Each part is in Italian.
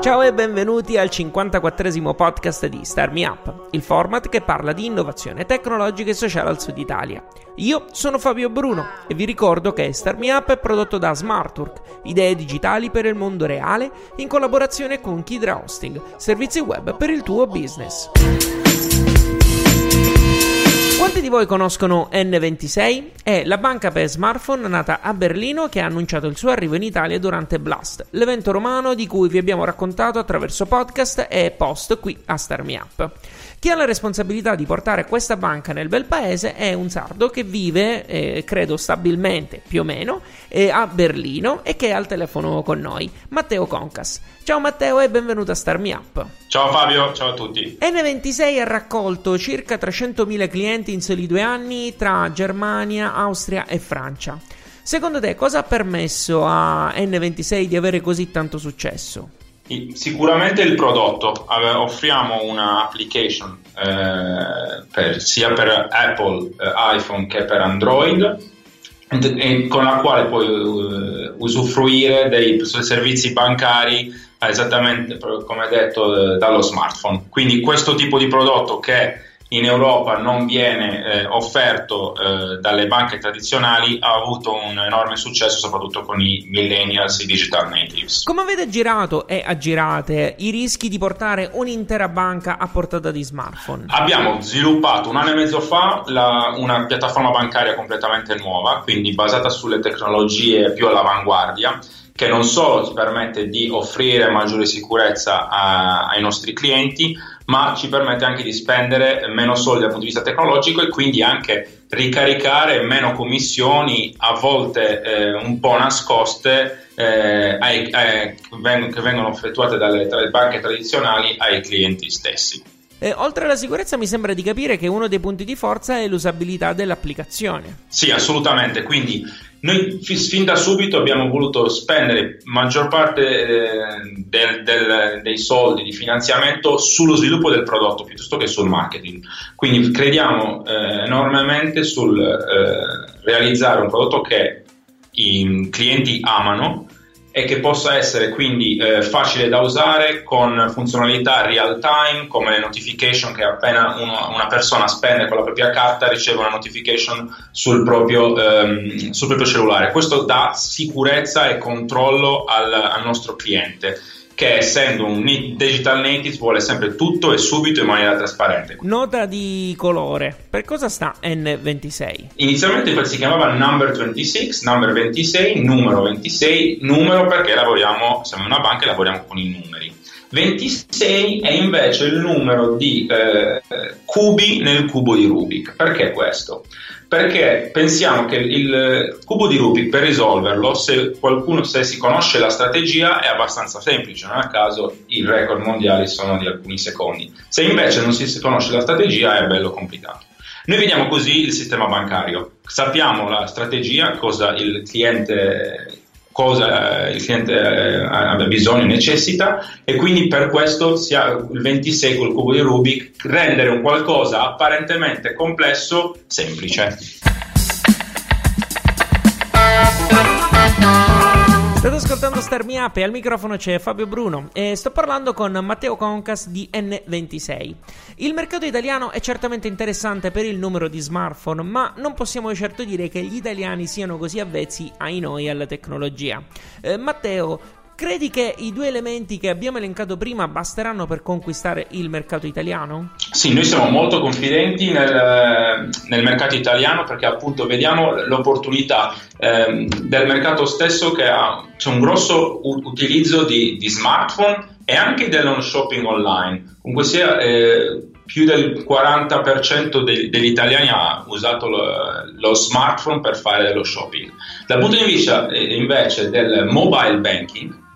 Ciao e benvenuti al 54esimo podcast di Star Me Up, il format che parla di innovazione tecnologica e sociale al sud Italia. Io sono Fabio Bruno e vi ricordo che Star Me Up è prodotto da Smartwork, idee digitali per il mondo reale, in collaborazione con Kidra Hosting, servizi web per il tuo business. Quanti di voi conoscono N26? È la banca per smartphone nata a Berlino che ha annunciato il suo arrivo in Italia durante Blast, l'evento romano di cui vi abbiamo raccontato attraverso podcast e post qui a Star Me Up. Chi ha la responsabilità di portare questa banca nel bel paese è un sardo che vive, eh, credo stabilmente più o meno, eh, a Berlino e che è al telefono con noi, Matteo Concas. Ciao Matteo e benvenuto a Star Me Up. Ciao Fabio, ciao a tutti. N26 ha raccolto circa 300.000 clienti in soli due anni tra Germania, Austria e Francia. Secondo te cosa ha permesso a N26 di avere così tanto successo? Sicuramente il prodotto, offriamo una application eh, per, sia per Apple eh, iPhone che per Android con la quale puoi uh, usufruire dei servizi bancari esattamente come detto eh, dallo smartphone. Quindi questo tipo di prodotto che in Europa non viene eh, offerto eh, dalle banche tradizionali ha avuto un enorme successo soprattutto con i millennials, i digital natives. Come avete girato e aggirate i rischi di portare un'intera banca a portata di smartphone? Abbiamo sviluppato un anno e mezzo fa la, una piattaforma bancaria completamente nuova, quindi basata sulle tecnologie più all'avanguardia che non solo ci permette di offrire maggiore sicurezza a, ai nostri clienti, ma ci permette anche di spendere meno soldi dal punto di vista tecnologico e quindi anche ricaricare meno commissioni, a volte eh, un po' nascoste, eh, ai, ai, che vengono effettuate dalle, dalle banche tradizionali ai clienti stessi. Eh, oltre alla sicurezza mi sembra di capire che uno dei punti di forza è l'usabilità dell'applicazione. Sì, assolutamente. Quindi noi fin da subito abbiamo voluto spendere maggior parte eh, del, del, dei soldi di finanziamento sullo sviluppo del prodotto piuttosto che sul marketing. Quindi crediamo eh, enormemente sul eh, realizzare un prodotto che i clienti amano e che possa essere quindi eh, facile da usare con funzionalità real time come le notification che appena uno, una persona spende con la propria carta riceve una notification sul proprio, ehm, sul proprio cellulare. Questo dà sicurezza e controllo al, al nostro cliente che essendo un digital native vuole sempre tutto e subito in maniera trasparente. Nota di colore, per cosa sta N26? Inizialmente si chiamava number 26, number 26, numero 26, numero perché lavoriamo, siamo una banca e lavoriamo con i numeri. 26 è invece il numero di eh, cubi nel cubo di Rubik. Perché questo? Perché pensiamo che il cubo di Rubik per risolverlo, se qualcuno se si conosce la strategia, è abbastanza semplice, non a caso i record mondiali sono di alcuni secondi. Se invece non si conosce la strategia è bello complicato. Noi vediamo così il sistema bancario, sappiamo la strategia, cosa il cliente cosa il cliente eh, abbia bisogno, necessita e quindi per questo si ha il 26 col cubo di Rubik rendere un qualcosa apparentemente complesso semplice. State ascoltando Star e al microfono c'è Fabio Bruno e sto parlando con Matteo Concas di N26. Il mercato italiano è certamente interessante per il numero di smartphone, ma non possiamo certo dire che gli italiani siano così avvezzi ai noi alla tecnologia. Eh, Matteo, credi che i due elementi che abbiamo elencato prima basteranno per conquistare il mercato italiano? Sì, noi siamo molto confidenti nel, nel mercato italiano perché appunto vediamo l'opportunità eh, del mercato stesso che ha, c'è un grosso utilizzo di, di, smartphone e anche dello shopping online. Comunque sia, eh, più del 40% de- degli italiani ha usato lo, lo, smartphone per fare lo shopping. Dal punto di vista eh, invece del mobile banking,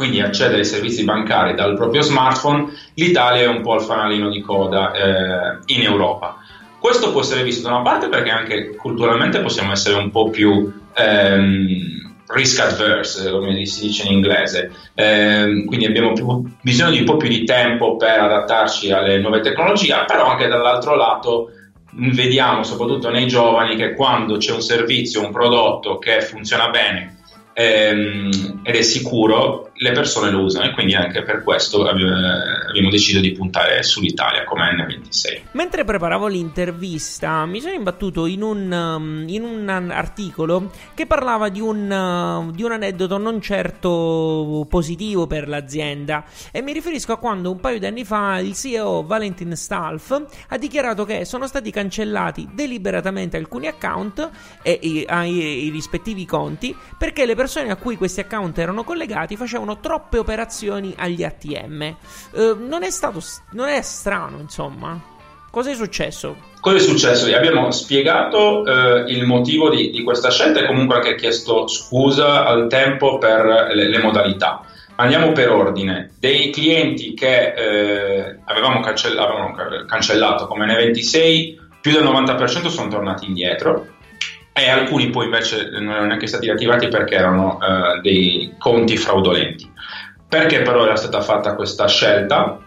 quindi accedere ai servizi bancari dal proprio smartphone, l'Italia è un po' il fanalino di coda eh, in Europa. Questo può essere visto da una parte perché anche culturalmente possiamo essere un po' più ehm, risk adverse, come si dice in inglese, ehm, quindi abbiamo più, bisogno di un po' più di tempo per adattarci alle nuove tecnologie, però anche dall'altro lato vediamo soprattutto nei giovani che quando c'è un servizio, un prodotto che funziona bene, ehm, ed è sicuro, le persone lo usano e quindi anche per questo abbiamo deciso di puntare sull'Italia come N26. Mentre preparavo l'intervista mi sono imbattuto in un, um, in un articolo che parlava di un, uh, di un aneddoto non certo positivo per l'azienda e mi riferisco a quando un paio di anni fa il CEO Valentin Stalf ha dichiarato che sono stati cancellati deliberatamente alcuni account e i, i, i rispettivi conti perché le persone a cui questi account erano collegati facevano troppe operazioni agli ATM. Eh, non è stato. Non è strano, insomma. Cosa è successo? Cosa è successo? Abbiamo spiegato eh, il motivo di, di, questa scelta e comunque anche chiesto scusa al tempo per le, le modalità. Andiamo per ordine. Dei clienti che eh, avevamo, cancell- avevamo, cancellato come N26, più del 90% sono tornati indietro e alcuni poi invece non erano neanche stati attivati perché erano uh, dei conti fraudolenti. Perché però era stata fatta questa scelta?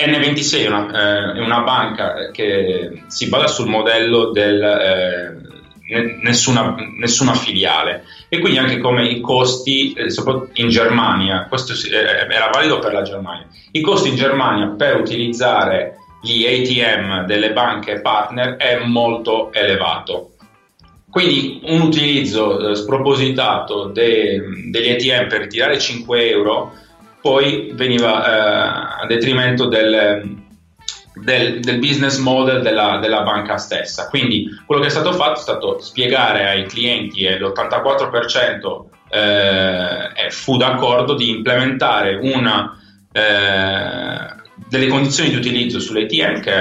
N26 è una, eh, una banca che si basa sul modello del eh, nessuna, nessuna, filiale e quindi anche come i costi, eh, soprattutto in Germania, questo eh, era valido per la Germania, i costi in Germania per utilizzare gli ATM delle banche partner è molto elevato quindi un utilizzo eh, spropositato de, degli ATM per ritirare 5 euro poi veniva eh, a detrimento del, del, del, business model della, della, banca stessa. Quindi quello che è stato fatto è stato spiegare ai clienti e l'84% eh, fu d'accordo di implementare una eh, delle condizioni di utilizzo sull'ATM che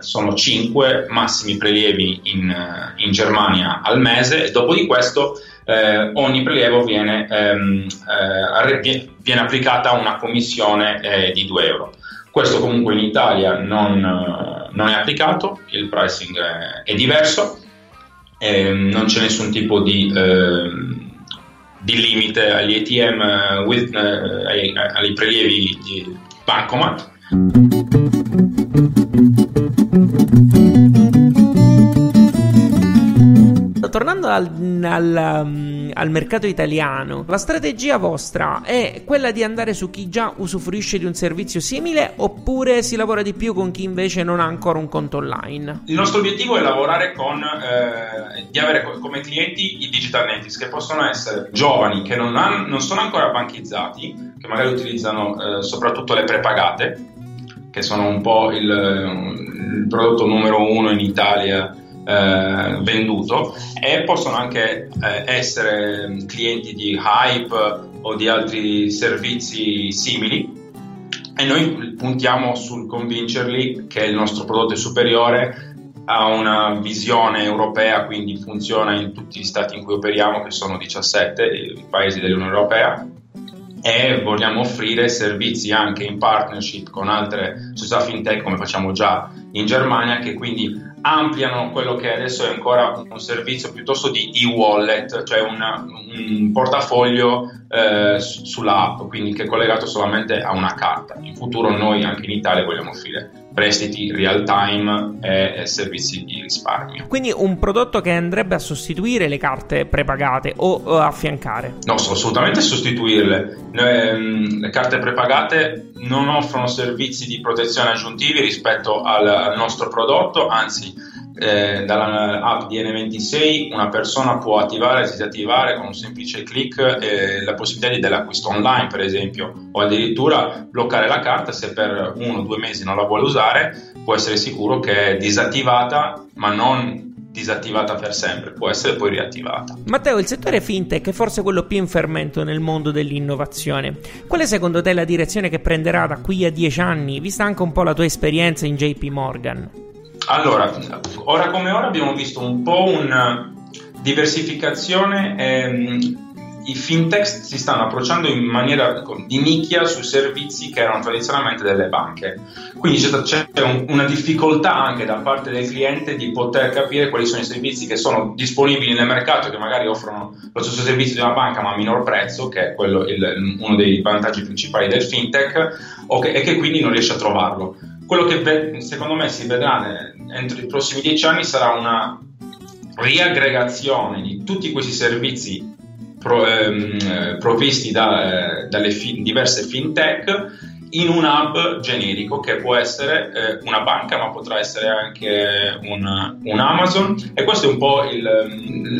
sono 5 massimi prelievi in, in Germania al mese e dopo di questo eh, ogni prelievo viene, ehm, eh, viene, applicata una commissione eh, di 2 euro. Questo comunque in Italia non, non è applicato, il pricing è, è diverso, ehm, non c'è nessun tipo di, ehm, di limite agli ATM, eh, with, eh, ai, ai prelievi di bancomat Tornando al, al, um, al, mercato italiano, la strategia vostra è quella di andare su chi già usufruisce di un servizio simile oppure si lavora di più con chi invece non ha ancora un conto online? Il nostro obiettivo è lavorare con, eh, di avere come clienti i digital natives che possono essere giovani che non, hanno, non sono ancora banchizzati, che magari utilizzano eh, soprattutto le prepagate che sono un po' il, il prodotto numero uno in Italia eh, venduto e possono anche eh, essere clienti di Hype o di altri servizi simili. E noi puntiamo sul convincerli che il nostro prodotto è superiore ha una visione europea, quindi funziona in tutti gli stati in cui operiamo, che sono 17 i paesi dell'Unione Europea, e vogliamo offrire servizi anche in partnership con altre società fintech come facciamo già in Germania che quindi ampliano quello che adesso è ancora un servizio piuttosto di e-wallet, cioè una, un portafoglio eh, sulla app, quindi che è collegato solamente a una carta. In futuro noi anche in Italia vogliamo offrire prestiti real time e, servizi di risparmio. Quindi un prodotto che andrebbe a sostituire le carte prepagate o, affiancare? No, assolutamente sostituirle. Ehm, le carte prepagate non offrono servizi di protezione aggiuntivi rispetto al nostro prodotto, anzi eh, dall'app di N26 una persona può attivare e disattivare con un semplice clic eh, la possibilità dell'acquisto online, per esempio, o addirittura bloccare la carta se per uno o due mesi non la vuole usare, può essere sicuro che è disattivata, ma non disattivata per sempre, può essere poi riattivata. Matteo, il settore fintech è forse quello più in fermento nel mondo dell'innovazione. Qual è secondo te la direzione che prenderà da qui a dieci anni, vista anche un po' la tua esperienza in JP Morgan? Allora, ora come ora abbiamo visto un po' una diversificazione ehm, i fintech si stanno approcciando in maniera di nicchia su servizi che erano tradizionalmente delle banche. Quindi c'è, un, una difficoltà anche da parte del cliente di poter capire quali sono i servizi che sono disponibili nel mercato, che magari offrono lo stesso servizio di una banca ma a minor prezzo, che è quello, il, uno dei vantaggi principali del fintech, che, e che quindi non riesce a trovarlo. Quello che secondo me si vedrà entro i prossimi dieci anni sarà una riaggregazione di tutti questi servizi pro, ehm, provvisti da, eh, dalle fi- diverse fintech in un hub generico che può essere eh, una banca ma potrà essere anche un, un, Amazon e questa è un po' il,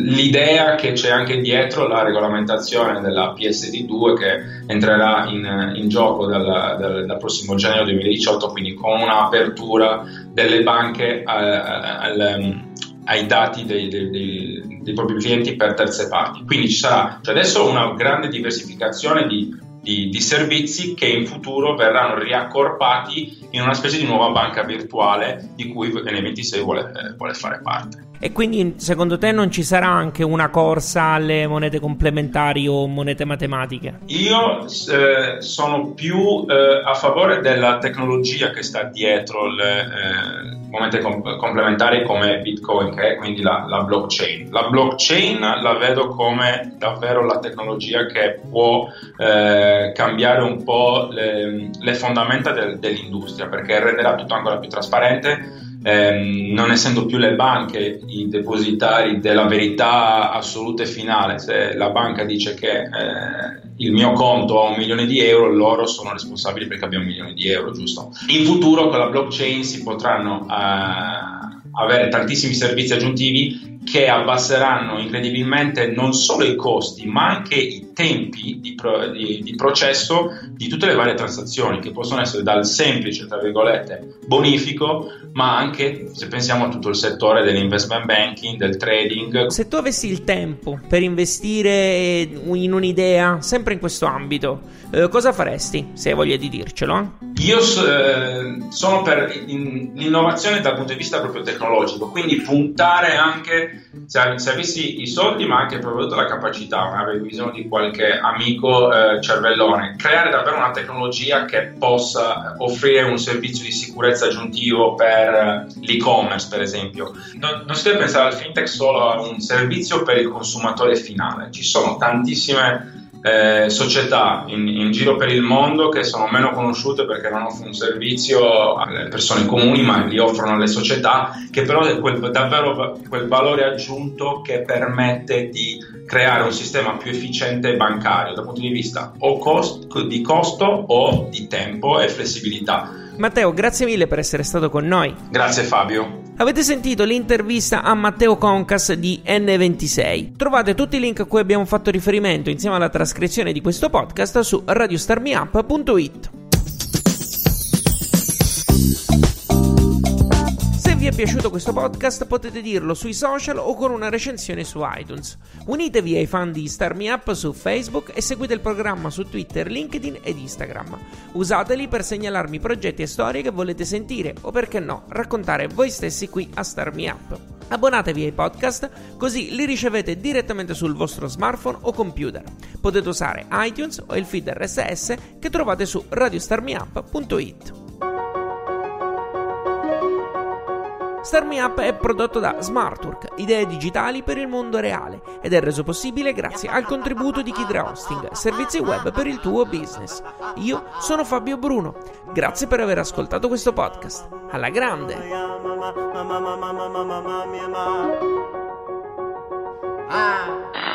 l'idea che c'è anche dietro la regolamentazione della PSD2 che entrerà in, in gioco dal, dal, dal, prossimo gennaio 2018 quindi con un'apertura delle banche al, al, ai dati dei, dei, dei, dei, propri clienti per terze parti. Quindi ci sarà cioè adesso una grande diversificazione di, di, di, servizi che in futuro verranno riaccorpati in una specie di nuova banca virtuale di cui N26 vuole, eh, vuole fare parte. E quindi secondo te non ci sarà anche una corsa alle monete complementari o monete matematiche? Io eh, sono più eh, a favore della tecnologia che sta dietro le eh, monete com- complementari come Bitcoin, che è quindi la, la, blockchain. La blockchain la vedo come davvero la tecnologia che può eh, cambiare un po' le, le fondamenta del, dell'industria perché renderà tutto ancora più trasparente ehm, non essendo più le banche i depositari della verità assoluta e finale, se la banca dice che eh, il mio conto ha un milione di euro, loro sono responsabili perché abbiamo un milione di euro, giusto? In futuro con la blockchain si potranno eh, avere tantissimi servizi aggiuntivi che abbasseranno incredibilmente non solo i costi, ma anche i tempi di, pro, di, di, processo di tutte le varie transazioni, che possono essere dal semplice, tra virgolette, bonifico, ma anche se pensiamo a tutto il settore dell'investment banking, del trading. Se tu avessi il tempo per investire in un'idea, sempre in questo ambito, eh, cosa faresti, se hai voglia di dircelo? Eh? Io eh, sono per l'innovazione dal punto di vista proprio tecnologico, quindi puntare anche, se, se avessi i soldi, ma anche proprio la capacità, ma avevi bisogno di qualche amico eh, cervellone, creare davvero una tecnologia che possa offrire un servizio di sicurezza aggiuntivo per l'e-commerce, per esempio. Non, non si deve pensare al fintech solo a un servizio per il consumatore finale, ci sono tantissime eh, società in, in, giro per il mondo che sono meno conosciute perché non offrono un servizio alle persone comuni, ma li offrono alle società, che però è quel, davvero quel valore aggiunto che permette di creare un sistema più efficiente bancario dal punto di vista o cost, di costo o di tempo e flessibilità. Matteo, grazie mille per essere stato con noi. Grazie Fabio. Avete sentito l'intervista a Matteo Concas di N26. Trovate tutti i link a cui abbiamo fatto riferimento insieme alla trascrizione di questo podcast su radiostarmiup.it. vi è piaciuto questo podcast potete dirlo sui social o con una recensione su iTunes. Unitevi ai fan di Star Me Up su Facebook e seguite il programma su Twitter, LinkedIn ed Instagram. Usateli per segnalarmi progetti e storie che volete sentire o perché no, raccontare voi stessi qui a Star Me Up. Abbonatevi ai podcast così li ricevete direttamente sul vostro smartphone o computer. Potete usare iTunes o il feed RSS che trovate su radiostarmiup.it. Starmi Up è prodotto da Smartwork, idee digitali per il mondo reale, ed è reso possibile grazie al contributo di Kidra Hosting, servizi web per il tuo business. Io sono Fabio Bruno. Grazie per aver ascoltato questo podcast. Alla grande! With